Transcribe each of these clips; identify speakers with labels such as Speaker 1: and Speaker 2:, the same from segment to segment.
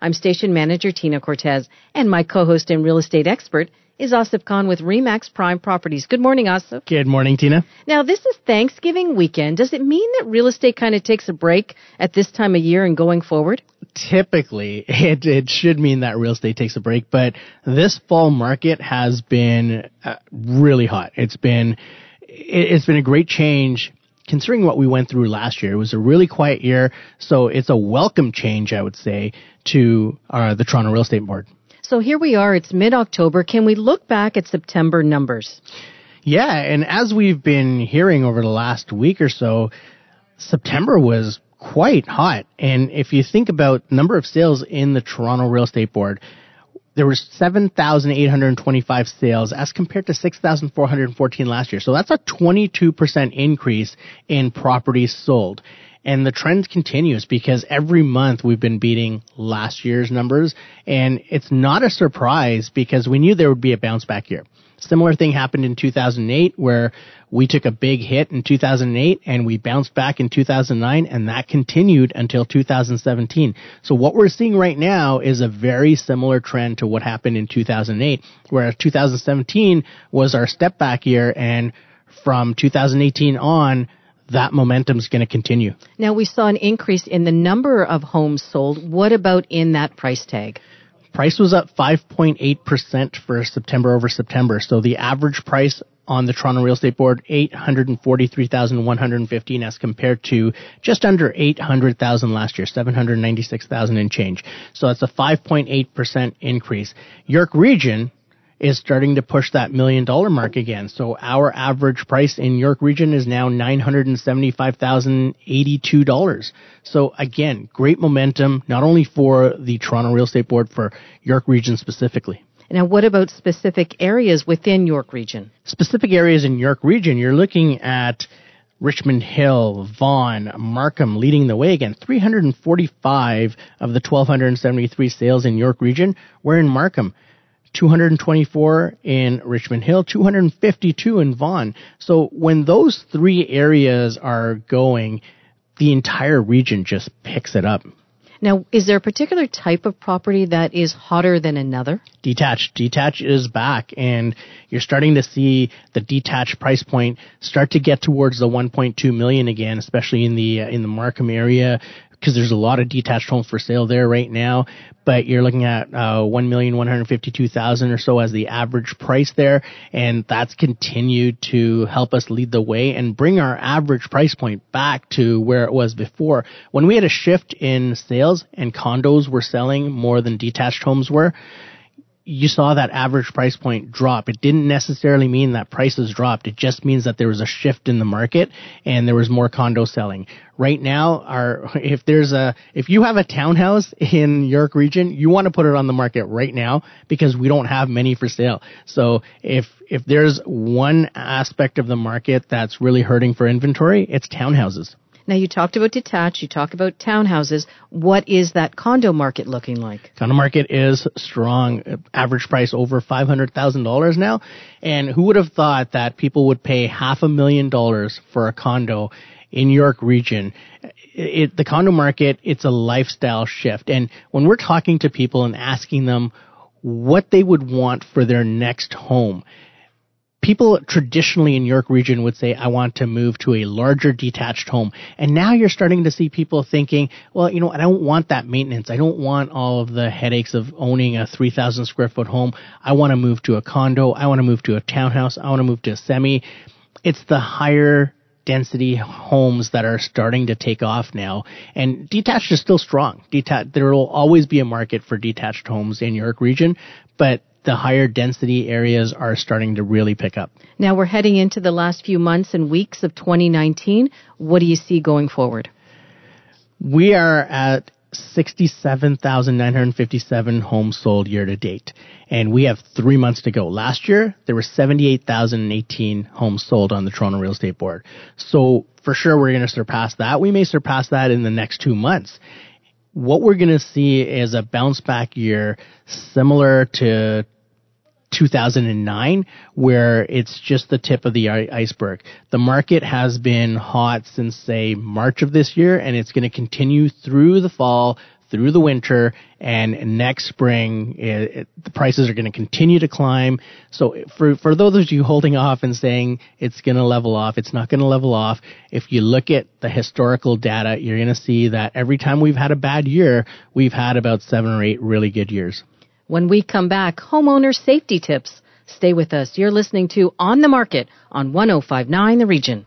Speaker 1: I'm station manager Tina Cortez and my co-host and real estate expert is Asif Khan with Remax Prime Properties. Good morning, Asif.
Speaker 2: Good morning, Tina.
Speaker 1: Now, this is Thanksgiving weekend. Does it mean that real estate kind of takes a break at this time of year and going forward?
Speaker 2: Typically, it, it should mean that real estate takes a break, but this fall market has been uh, really hot. It's been it, it's been a great change considering what we went through last year, it was a really quiet year, so it's a welcome change, I would say, to uh, the Toronto Real Estate Board.
Speaker 1: So here we are, it's mid October. Can we look back at September numbers?
Speaker 2: Yeah, and as we've been hearing over the last week or so, September was quite hot. And if you think about number of sales in the Toronto Real Estate Board, there were 7,825 sales as compared to 6,414 last year. So that's a 22% increase in properties sold. And the trend continues because every month we've been beating last year's numbers. And it's not a surprise because we knew there would be a bounce back year. Similar thing happened in 2008 where we took a big hit in 2008 and we bounced back in 2009 and that continued until 2017. So what we're seeing right now is a very similar trend to what happened in 2008 whereas 2017 was our step back year and from 2018 on that momentum is going to continue.
Speaker 1: Now we saw an increase in the number of homes sold. What about in that price tag?
Speaker 2: Price was up 5.8% for September over September. So the average price on the Toronto Real Estate Board, 843,115 as compared to just under 800,000 last year, 796,000 and change. So that's a 5.8% increase. York Region is starting to push that million dollar mark again. So our average price in York region is now $975,082. So again, great momentum, not only for the Toronto Real Estate Board, for York region specifically.
Speaker 1: Now, what about specific areas within York region?
Speaker 2: Specific areas in York region, you're looking at Richmond Hill, Vaughan, Markham leading the way again. 345 of the 1,273 sales in York region were in Markham. 224 in Richmond Hill, 252 in Vaughan. So when those three areas are going, the entire region just picks it up.
Speaker 1: Now, is there a particular type of property that is hotter than another?
Speaker 2: Detached. Detached is back and you're starting to see the detached price point start to get towards the 1.2 million again, especially in the, uh, in the Markham area because there's a lot of detached homes for sale there right now. But you're looking at uh, one million one hundred fifty-two thousand or so as the average price there, and that's continued to help us lead the way and bring our average price point back to where it was before. When we had a shift in sales and condos were selling more than detached homes were, you saw that average price point drop. It didn't necessarily mean that prices dropped. It just means that there was a shift in the market and there was more condo selling. Right now, our, if there's a, if you have a townhouse in York region, you want to put it on the market right now because we don't have many for sale. So if, if there's one aspect of the market that's really hurting for inventory, it's townhouses.
Speaker 1: Now you talked about detached, you talk about townhouses. What is that condo market looking like?
Speaker 2: Condo market is strong. Average price over five hundred thousand dollars now, and who would have thought that people would pay half a million dollars for a condo in York region? It, the condo market, it's a lifestyle shift, and when we're talking to people and asking them what they would want for their next home people traditionally in York region would say, I want to move to a larger detached home. And now you're starting to see people thinking, well, you know, I don't want that maintenance. I don't want all of the headaches of owning a 3,000 square foot home. I want to move to a condo. I want to move to a townhouse. I want to move to a semi. It's the higher density homes that are starting to take off now. And detached is still strong. Detached, there will always be a market for detached homes in York region, but the higher density areas are starting to really pick up.
Speaker 1: Now we're heading into the last few months and weeks of 2019. What do you see going forward?
Speaker 2: We are at 67,957 homes sold year to date. And we have three months to go. Last year, there were 78,018 homes sold on the Toronto Real Estate Board. So for sure, we're going to surpass that. We may surpass that in the next two months. What we're going to see is a bounce back year similar to 2009 where it's just the tip of the iceberg. The market has been hot since say March of this year and it's going to continue through the fall, through the winter and next spring it, it, the prices are going to continue to climb. So for for those of you holding off and saying it's going to level off, it's not going to level off. If you look at the historical data, you're going to see that every time we've had a bad year, we've had about 7 or 8 really good years.
Speaker 1: When we come back, homeowner safety tips. Stay with us. You're listening to On the Market on 1059 The Region.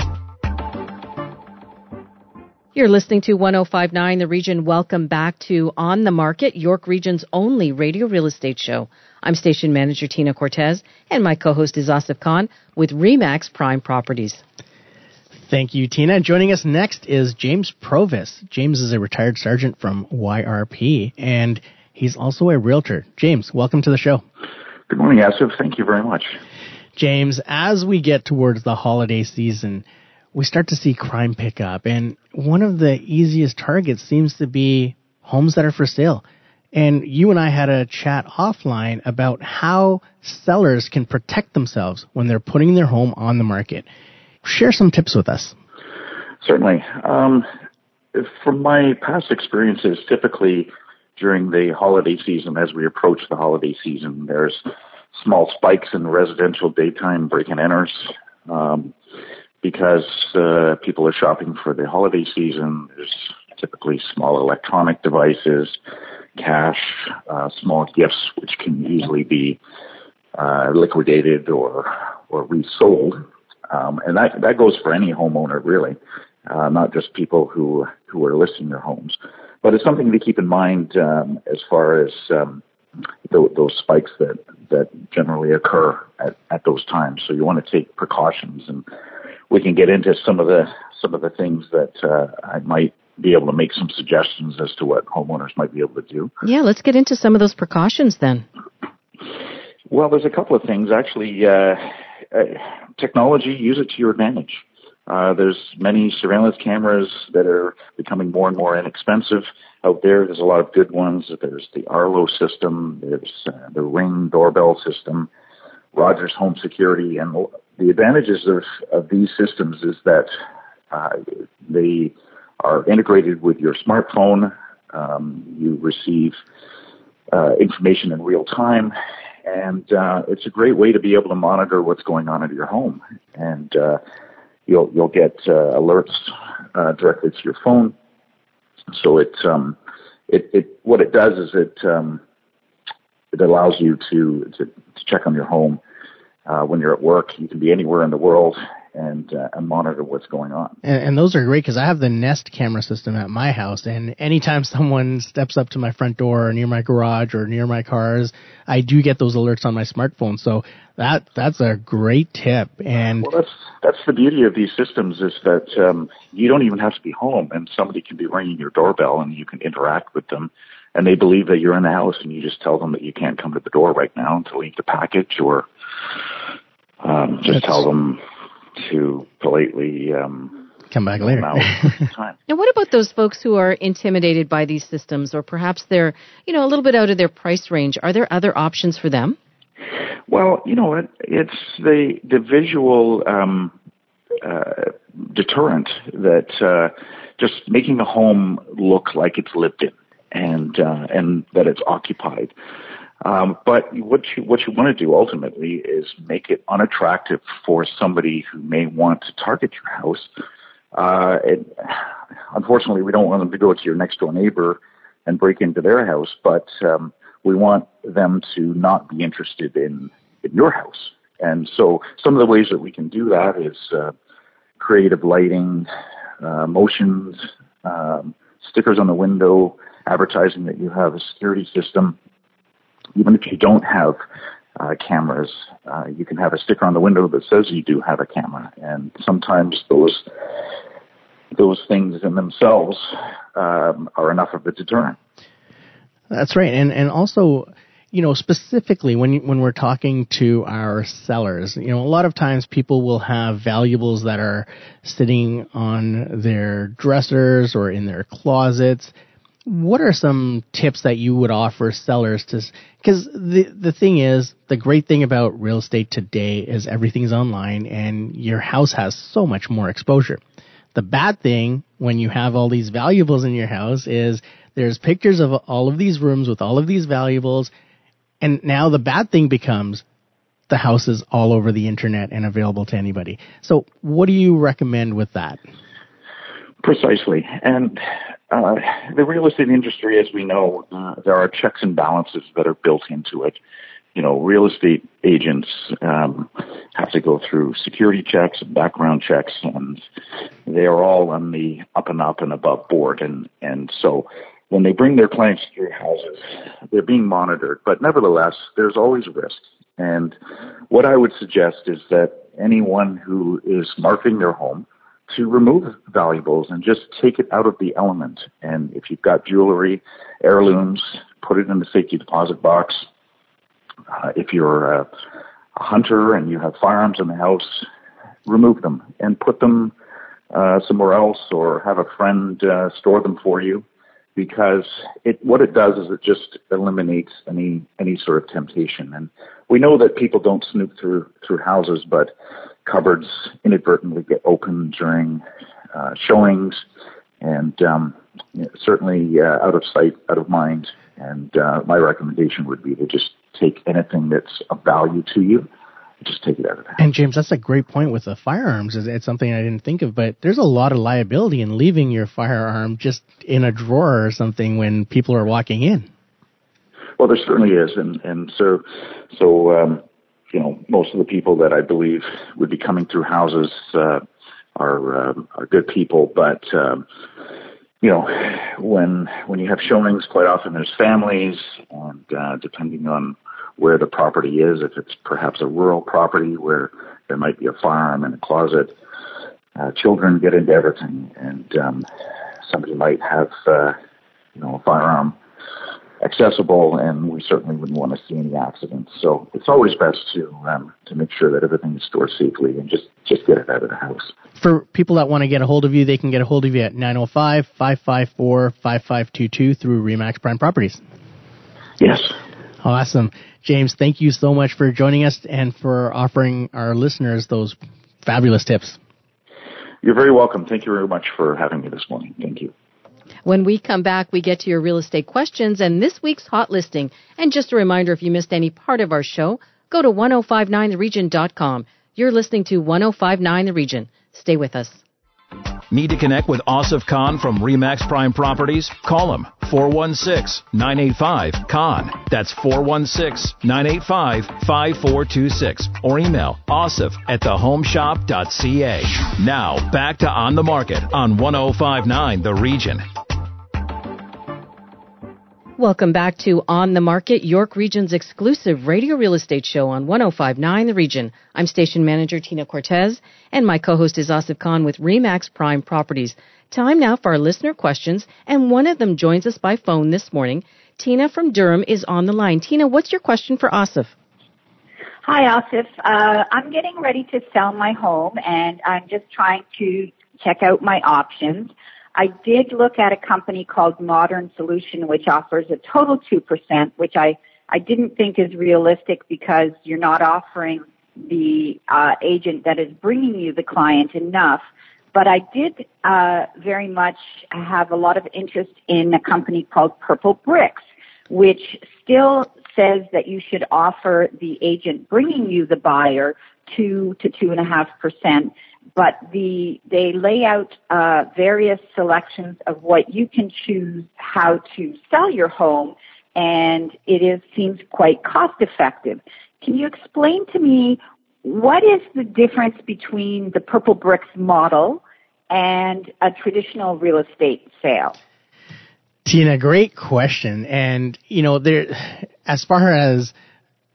Speaker 1: You're listening to 1059 The Region. Welcome back to On the Market, York Region's only radio real estate show. I'm station manager Tina Cortez, and my co-host is Asif Khan with Remax Prime Properties.
Speaker 2: Thank you, Tina. Joining us next is James Provis. James is a retired sergeant from YRP, and he's also a realtor. James, welcome to the show.
Speaker 3: Good morning, Asif. Thank you very much.
Speaker 2: James, as we get towards the holiday season, we start to see crime pick up. And one of the easiest targets seems to be homes that are for sale. And you and I had a chat offline about how sellers can protect themselves when they're putting their home on the market. Share some tips with us.
Speaker 3: Certainly. Um, from my past experiences, typically during the holiday season, as we approach the holiday season, there's small spikes in residential daytime break and enters. Um, because uh, people are shopping for the holiday season. There's typically small electronic devices, cash, uh, small gifts, which can easily be uh, liquidated or or resold. Um, and that that goes for any homeowner, really, uh, not just people who who are listing their homes. But it's something to keep in mind um, as far as um, th- those spikes that that generally occur at, at those times. So you want to take precautions and we can get into some of the some of the things that uh, I might be able to make some suggestions as to what homeowners might be able to do.
Speaker 1: Yeah, let's get into some of those precautions then.
Speaker 3: Well, there's a couple of things actually. Uh, uh, technology, use it to your advantage. Uh, there's many surveillance cameras that are becoming more and more inexpensive out there. There's a lot of good ones. There's the Arlo system. There's uh, the Ring doorbell system. Rogers Home Security, and the advantages of, of these systems is that uh, they are integrated with your smartphone. Um, you receive uh, information in real time, and uh, it's a great way to be able to monitor what's going on at your home. And uh, you'll you'll get uh, alerts uh, directly to your phone. So it um, it, it what it does is it um, it allows you to, to, to check on your home uh, when you're at work. You can be anywhere in the world and, uh, and monitor what's going on.
Speaker 2: And, and those are great because I have the Nest camera system at my house, and anytime someone steps up to my front door or near my garage or near my cars, I do get those alerts on my smartphone. So that that's a great tip. And
Speaker 3: well, that's that's the beauty of these systems is that um, you don't even have to be home, and somebody can be ringing your doorbell, and you can interact with them and they believe that you're in the house and you just tell them that you can't come to the door right now to leave the package or um, just That's... tell them to politely um,
Speaker 2: come back later.
Speaker 1: now, what about those folks who are intimidated by these systems, or perhaps they're, you know, a little bit out of their price range? Are there other options for them?
Speaker 3: Well, you know, it, it's the the visual um, uh, deterrent that uh, just making a home look like it's lived in and uh, and that it's occupied. Um, but what you what you want to do ultimately is make it unattractive for somebody who may want to target your house. Uh, it, unfortunately, we don't want them to go to your next door neighbor and break into their house, but um, we want them to not be interested in in your house. And so, some of the ways that we can do that is uh, creative lighting, uh, motions, um, stickers on the window, advertising that you have a security system. Even if you don't have uh, cameras, uh, you can have a sticker on the window that says you do have a camera, and sometimes those those things in themselves um, are enough of a deterrent.
Speaker 2: That's right, and and also you know, specifically when when we're talking to our sellers, you know, a lot of times people will have valuables that are sitting on their dressers or in their closets. What are some tips that you would offer sellers to cuz the the thing is, the great thing about real estate today is everything's online and your house has so much more exposure. The bad thing when you have all these valuables in your house is there's pictures of all of these rooms with all of these valuables and now the bad thing becomes the house is all over the internet and available to anybody. So what do you recommend with that?
Speaker 3: Precisely. And uh, the real estate industry, as we know, uh, there are checks and balances that are built into it. You know, real estate agents um, have to go through security checks and background checks, and they are all on the up and up and above board. And and so when they bring their clients to your houses, they're being monitored. But nevertheless, there's always risk. And what I would suggest is that anyone who is marketing their home to remove valuables and just take it out of the element. And if you've got jewelry, heirlooms, put it in the safety deposit box. Uh, if you're a, a, hunter and you have firearms in the house, remove them and put them uh, somewhere else or have a friend uh, store them for you because it what it does is it just eliminates any any sort of temptation. And we know that people don't snoop through through houses, but cupboards inadvertently get opened during uh, showings, and um, certainly uh, out of sight, out of mind. And uh, my recommendation would be to just take anything that's of value to you just take it out of the house.
Speaker 2: And James, that's a great point with the firearms. It's something I didn't think of, but there's a lot of liability in leaving your firearm just in a drawer or something when people are walking in.
Speaker 3: Well, there certainly is, and and so so um, you know most of the people that I believe would be coming through houses uh, are uh, are good people, but. Um, you know, when when you have showings, quite often there's families, and uh, depending on where the property is, if it's perhaps a rural property where there might be a farm and a closet. Uh, children get into everything, and um, somebody might have, uh, you know, a firearm accessible, and we certainly wouldn't want to see any accidents. So it's always best to um, to make sure that everything is stored safely and just just get it out of the house.
Speaker 2: For people that want to get a hold of you, they can get a hold of you at 905-554-5522 through Remax Prime Properties.
Speaker 3: Yes.
Speaker 2: Awesome. James, thank you so much for joining us and for offering our listeners those fabulous tips.
Speaker 3: You're very welcome. Thank you very much for having me this morning. Thank you.
Speaker 1: When we come back, we get to your real estate questions and this week's hot listing. And just a reminder, if you missed any part of our show, go to 1059theregion.com. You're listening to 1059 The Region. Stay with us.
Speaker 4: Need to connect with Asif Khan from Remax Prime Properties? Call him 416-985-KHAN. That's 416-985-5426. Or email asif at thehomeshop.ca. Now, back to On the Market on 1059 The Region.
Speaker 1: Welcome back to On the Market, York Region's exclusive radio real estate show on 1059 The Region. I'm station manager Tina Cortez, and my co-host is Asif Khan with Remax Prime Properties. Time now for our listener questions, and one of them joins us by phone this morning. Tina from Durham is on the line. Tina, what's your question for Asif?
Speaker 5: Hi, Asif. Uh, I'm getting ready to sell my home, and I'm just trying to check out my options. I did look at a company called Modern Solution, which offers a total 2%, which I, I didn't think is realistic because you're not offering the uh, agent that is bringing you the client enough. But I did uh, very much have a lot of interest in a company called Purple Bricks, which still says that you should offer the agent bringing you the buyer two to two and a half percent but the they lay out uh, various selections of what you can choose how to sell your home, and it is seems quite cost effective. Can you explain to me what is the difference between the Purple Bricks model and a traditional real estate sale?
Speaker 2: Tina, great question. And, you know, there, as far as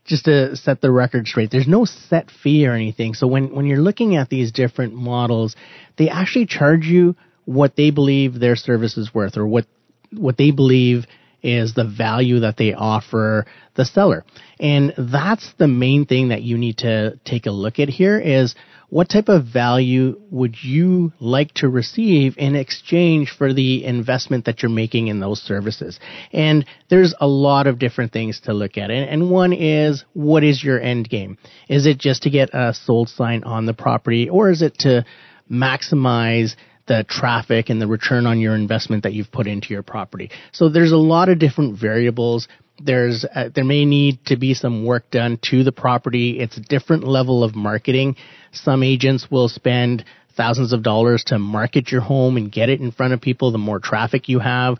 Speaker 2: just to set the record straight, there's no set fee or anything. So when, when you're looking at these different models, they actually charge you what they believe their service is worth or what, what they believe is the value that they offer the seller. And that's the main thing that you need to take a look at here is what type of value would you like to receive in exchange for the investment that you're making in those services? And there's a lot of different things to look at. And one is, what is your end game? Is it just to get a sold sign on the property or is it to maximize the traffic and the return on your investment that you've put into your property. So there's a lot of different variables. There's uh, there may need to be some work done to the property. It's a different level of marketing. Some agents will spend thousands of dollars to market your home and get it in front of people. The more traffic you have,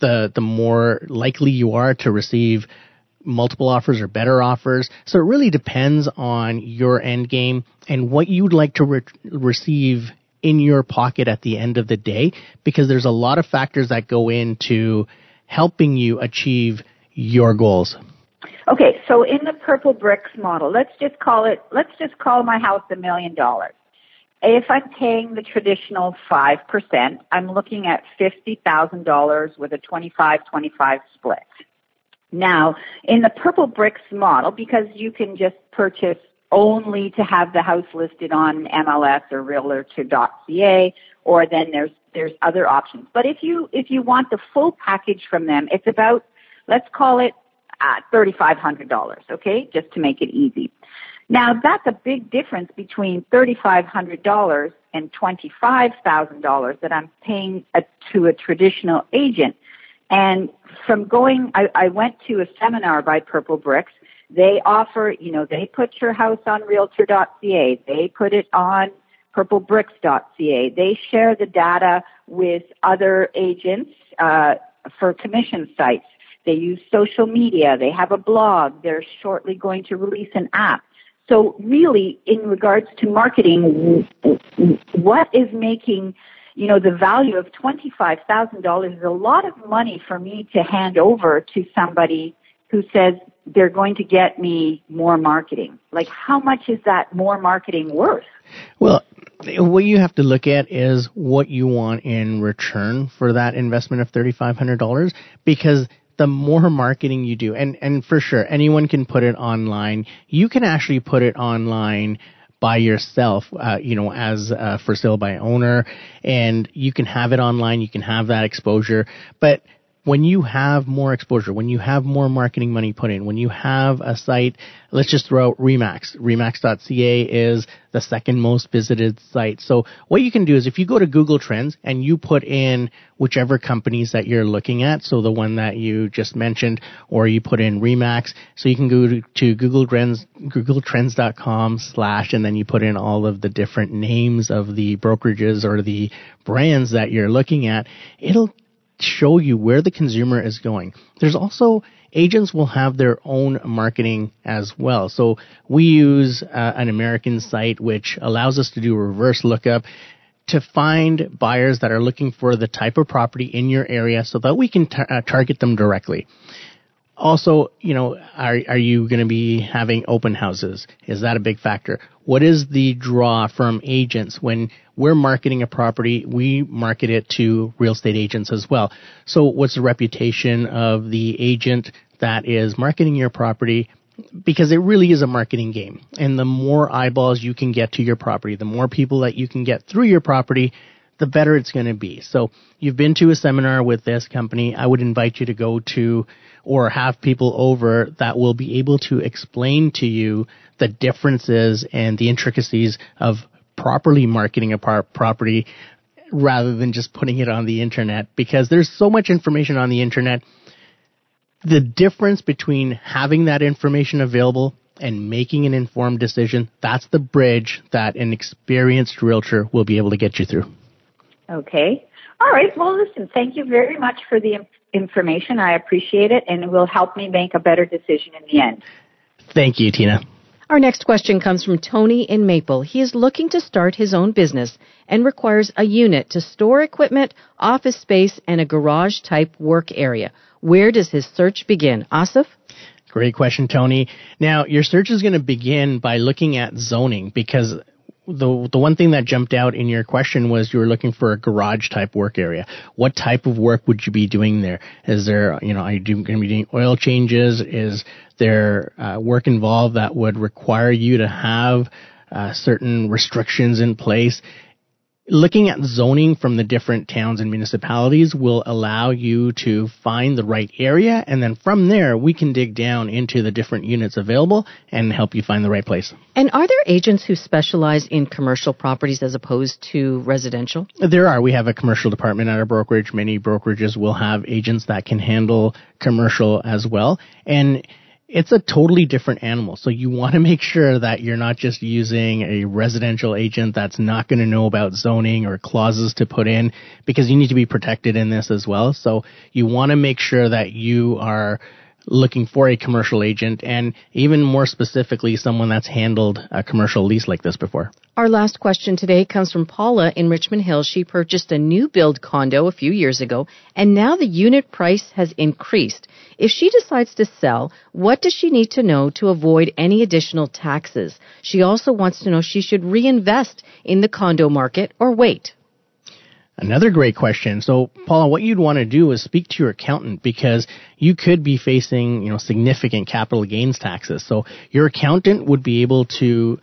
Speaker 2: the the more likely you are to receive multiple offers or better offers. So it really depends on your end game and what you'd like to re- receive in your pocket at the end of the day because there's a lot of factors that go into helping you achieve your goals.
Speaker 5: Okay, so in the purple bricks model, let's just call it let's just call my house a million dollars. If I'm paying the traditional 5%, I'm looking at $50,000 with a 25-25 split. Now, in the purple bricks model, because you can just purchase only to have the house listed on MLS or realtor.ca or then there's there's other options. But if you if you want the full package from them, it's about let's call it uh, $3500, okay? Just to make it easy. Now, that's a big difference between $3500 and $25,000 that I'm paying a, to a traditional agent. And from going, I, I went to a seminar by Purple Bricks they offer, you know, they put your house on realtor.ca. They put it on purplebricks.ca. They share the data with other agents uh, for commission sites. They use social media. They have a blog. They're shortly going to release an app. So really, in regards to marketing, what is making, you know, the value of $25,000 is a lot of money for me to hand over to somebody who says they're going to get me more marketing. Like, how much is that more marketing worth?
Speaker 2: Well, what you have to look at is what you want in return for that investment of $3,500 because the more marketing you do, and, and for sure, anyone can put it online. You can actually put it online by yourself, uh, you know, as uh, for sale by owner, and you can have it online. You can have that exposure, but when you have more exposure, when you have more marketing money put in, when you have a site, let's just throw out Remax. Remax.ca is the second most visited site. So what you can do is if you go to Google Trends and you put in whichever companies that you're looking at, so the one that you just mentioned, or you put in Remax, so you can go to, Google Trends, googletrends.com slash, and then you put in all of the different names of the brokerages or the brands that you're looking at. It'll show you where the consumer is going. There's also agents will have their own marketing as well. So we use uh, an American site which allows us to do reverse lookup to find buyers that are looking for the type of property in your area so that we can tar- uh, target them directly. Also, you know, are, are you going to be having open houses? Is that a big factor? What is the draw from agents when we're marketing a property? We market it to real estate agents as well. So what's the reputation of the agent that is marketing your property? Because it really is a marketing game. And the more eyeballs you can get to your property, the more people that you can get through your property, the better it's going to be. So you've been to a seminar with this company. I would invite you to go to or have people over that will be able to explain to you the differences and the intricacies of properly marketing a par- property rather than just putting it on the internet because there's so much information on the internet. The difference between having that information available and making an informed decision, that's the bridge that an experienced realtor will be able to get you through.
Speaker 5: Okay. All right. Well, listen, thank you very much for the information. I appreciate it, and it will help me make a better decision in the end.
Speaker 2: Thank you, Tina.
Speaker 1: Our next question comes from Tony in Maple. He is looking to start his own business and requires a unit to store equipment, office space, and a garage type work area. Where does his search begin? Asif?
Speaker 2: Great question, Tony. Now, your search is going to begin by looking at zoning because the the one thing that jumped out in your question was you were looking for a garage type work area. What type of work would you be doing there? Is there, you know, are you going to be doing oil changes? Is there uh, work involved that would require you to have uh, certain restrictions in place? Looking at zoning from the different towns and municipalities will allow you to find the right area and then from there we can dig down into the different units available and help you find the right place.
Speaker 1: And are there agents who specialize in commercial properties as opposed to residential?
Speaker 2: There are. We have a commercial department at our brokerage. Many brokerages will have agents that can handle commercial as well. And it's a totally different animal. So you want to make sure that you're not just using a residential agent that's not going to know about zoning or clauses to put in because you need to be protected in this as well. So you want to make sure that you are looking for a commercial agent and even more specifically someone that's handled a commercial lease like this before.
Speaker 1: Our last question today comes from Paula in Richmond Hill. She purchased a new build condo a few years ago and now the unit price has increased. If she decides to sell, what does she need to know to avoid any additional taxes? She also wants to know she should reinvest in the condo market or wait.
Speaker 2: Another great question. So, Paula, what you'd want to do is speak to your accountant because you could be facing, you know, significant capital gains taxes. So, your accountant would be able to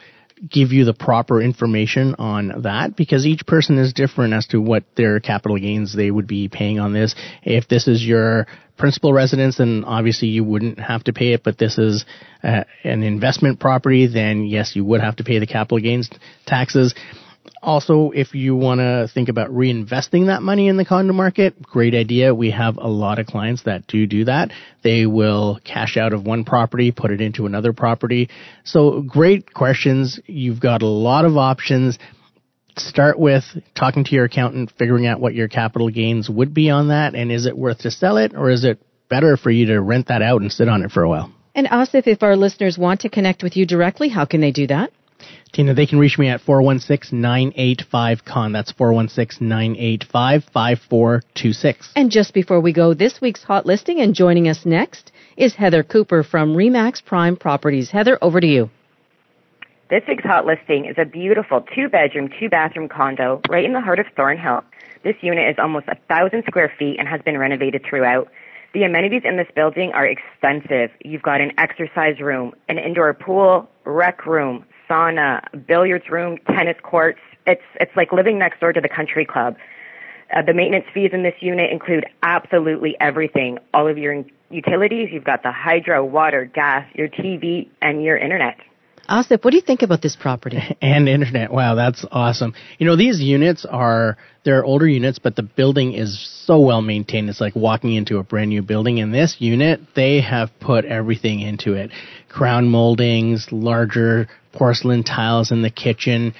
Speaker 2: give you the proper information on that because each person is different as to what their capital gains they would be paying on this. If this is your principal residence, then obviously you wouldn't have to pay it, but this is uh, an investment property, then yes, you would have to pay the capital gains taxes. Also, if you want to think about reinvesting that money in the condo market, great idea. We have a lot of clients that do do that. They will cash out of one property, put it into another property. So great questions. You've got a lot of options. Start with talking to your accountant, figuring out what your capital gains would be on that, and is it worth to sell it, or is it better for you to rent that out and sit on it for a while?
Speaker 1: And Asif, if our listeners want to connect with you directly, how can they do that?
Speaker 2: Tina, they can reach me at 416-985-KHAN. That's 416-985-5426.
Speaker 1: And just before we go, this week's hot listing and joining us next is Heather Cooper from Remax Prime Properties. Heather, over to you.
Speaker 6: This week's hot listing is a beautiful two bedroom, two bathroom condo right in the heart of Thornhill. This unit is almost a thousand square feet and has been renovated throughout. The amenities in this building are extensive. You've got an exercise room, an indoor pool, rec room, sauna, billiards room, tennis courts. It's it's like living next door to the country club. Uh, the maintenance fees in this unit include absolutely everything. All of your utilities, you've got the hydro, water, gas, your TV, and your internet.
Speaker 1: Asif, what do you think about this property?
Speaker 2: and internet. Wow, that's awesome. You know, these units are they're older units, but the building is so well maintained. It's like walking into a brand new building. In this unit, they have put everything into it. Crown moldings, larger porcelain tiles in the kitchen.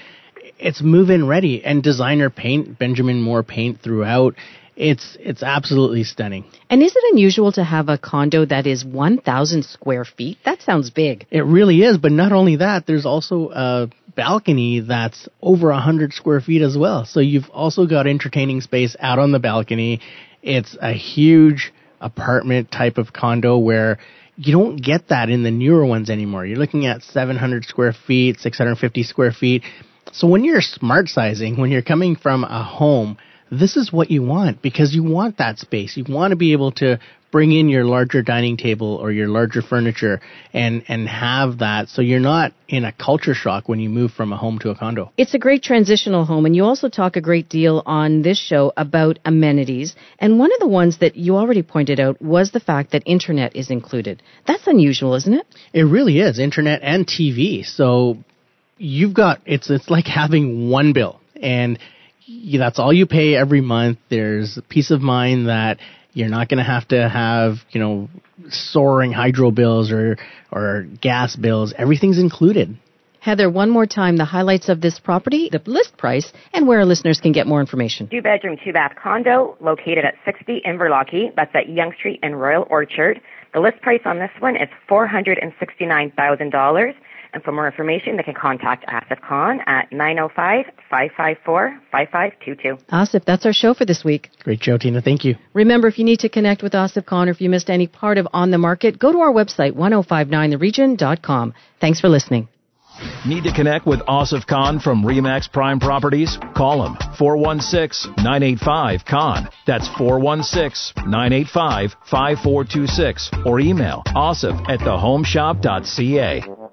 Speaker 2: It's move-in ready and designer paint, Benjamin Moore paint throughout. It's it's absolutely stunning.
Speaker 1: And is it unusual to have a condo that is 1,000 square feet? That sounds big.
Speaker 2: It really is, but not only that, there's also a balcony that's over 100 square feet as well. So you've also got entertaining space out on the balcony. It's a huge apartment type of condo where you don't get that in the newer ones anymore. You're looking at 700 square feet, 650 square feet. So when you're smart sizing, when you're coming from a home, this is what you want because you want that space. You want to be able to bring in your larger dining table or your larger furniture and and have that so you're not in a culture shock when you move from a home to a condo.
Speaker 1: It's a great transitional home and you also talk a great deal on this show about amenities and one of the ones that you already pointed out was the fact that internet is included. That's unusual, isn't it?
Speaker 2: It really is, internet and TV. So you've got it's it's like having one bill and that's all you pay every month. There's peace of mind that you're not going to have to have, you know, soaring hydro bills or, or gas bills. Everything's included.
Speaker 1: Heather, one more time, the highlights of this property, the list price, and where our listeners can get more information.
Speaker 6: Two bedroom, two bath condo located at 60 Inverlochy. That's at Yonge Street in Royal Orchard. The list price on this one is $469,000 And for more information, they can contact Asif Khan at 905-554-5522.
Speaker 1: Asif, that's our show for this week.
Speaker 2: Great show, Tina. Thank you.
Speaker 1: Remember, if you need to connect with Asif Khan or if you missed any part of On the Market, go to our website, 1059theregion.com. Thanks for listening.
Speaker 4: Need to connect with Asif Khan from Remax Prime Properties? Call him 416-985-KHAN. That's 416-985-5426 or email asif at thehomeshop.ca.